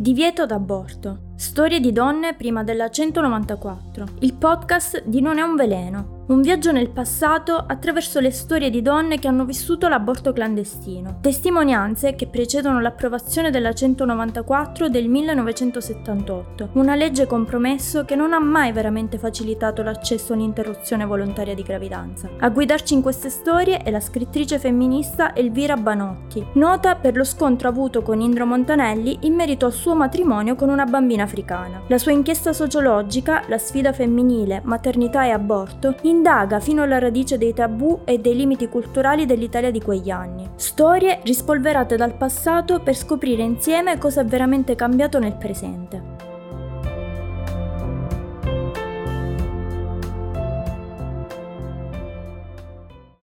Divieto d'aborto. Storie di donne prima della 194. Il podcast di Non è un veleno. Un viaggio nel passato attraverso le storie di donne che hanno vissuto l'aborto clandestino. Testimonianze che precedono l'approvazione della 194 del 1978, una legge compromesso che non ha mai veramente facilitato l'accesso all'interruzione volontaria di gravidanza. A guidarci in queste storie è la scrittrice femminista Elvira Banotti, nota per lo scontro avuto con Indro Montanelli in merito al suo matrimonio con una bambina africana. La sua inchiesta sociologica, La sfida femminile, maternità e aborto, indaga fino alla radice dei tabù e dei limiti culturali dell'Italia di quegli anni. Storie rispolverate dal passato per scoprire insieme cosa è veramente cambiato nel presente.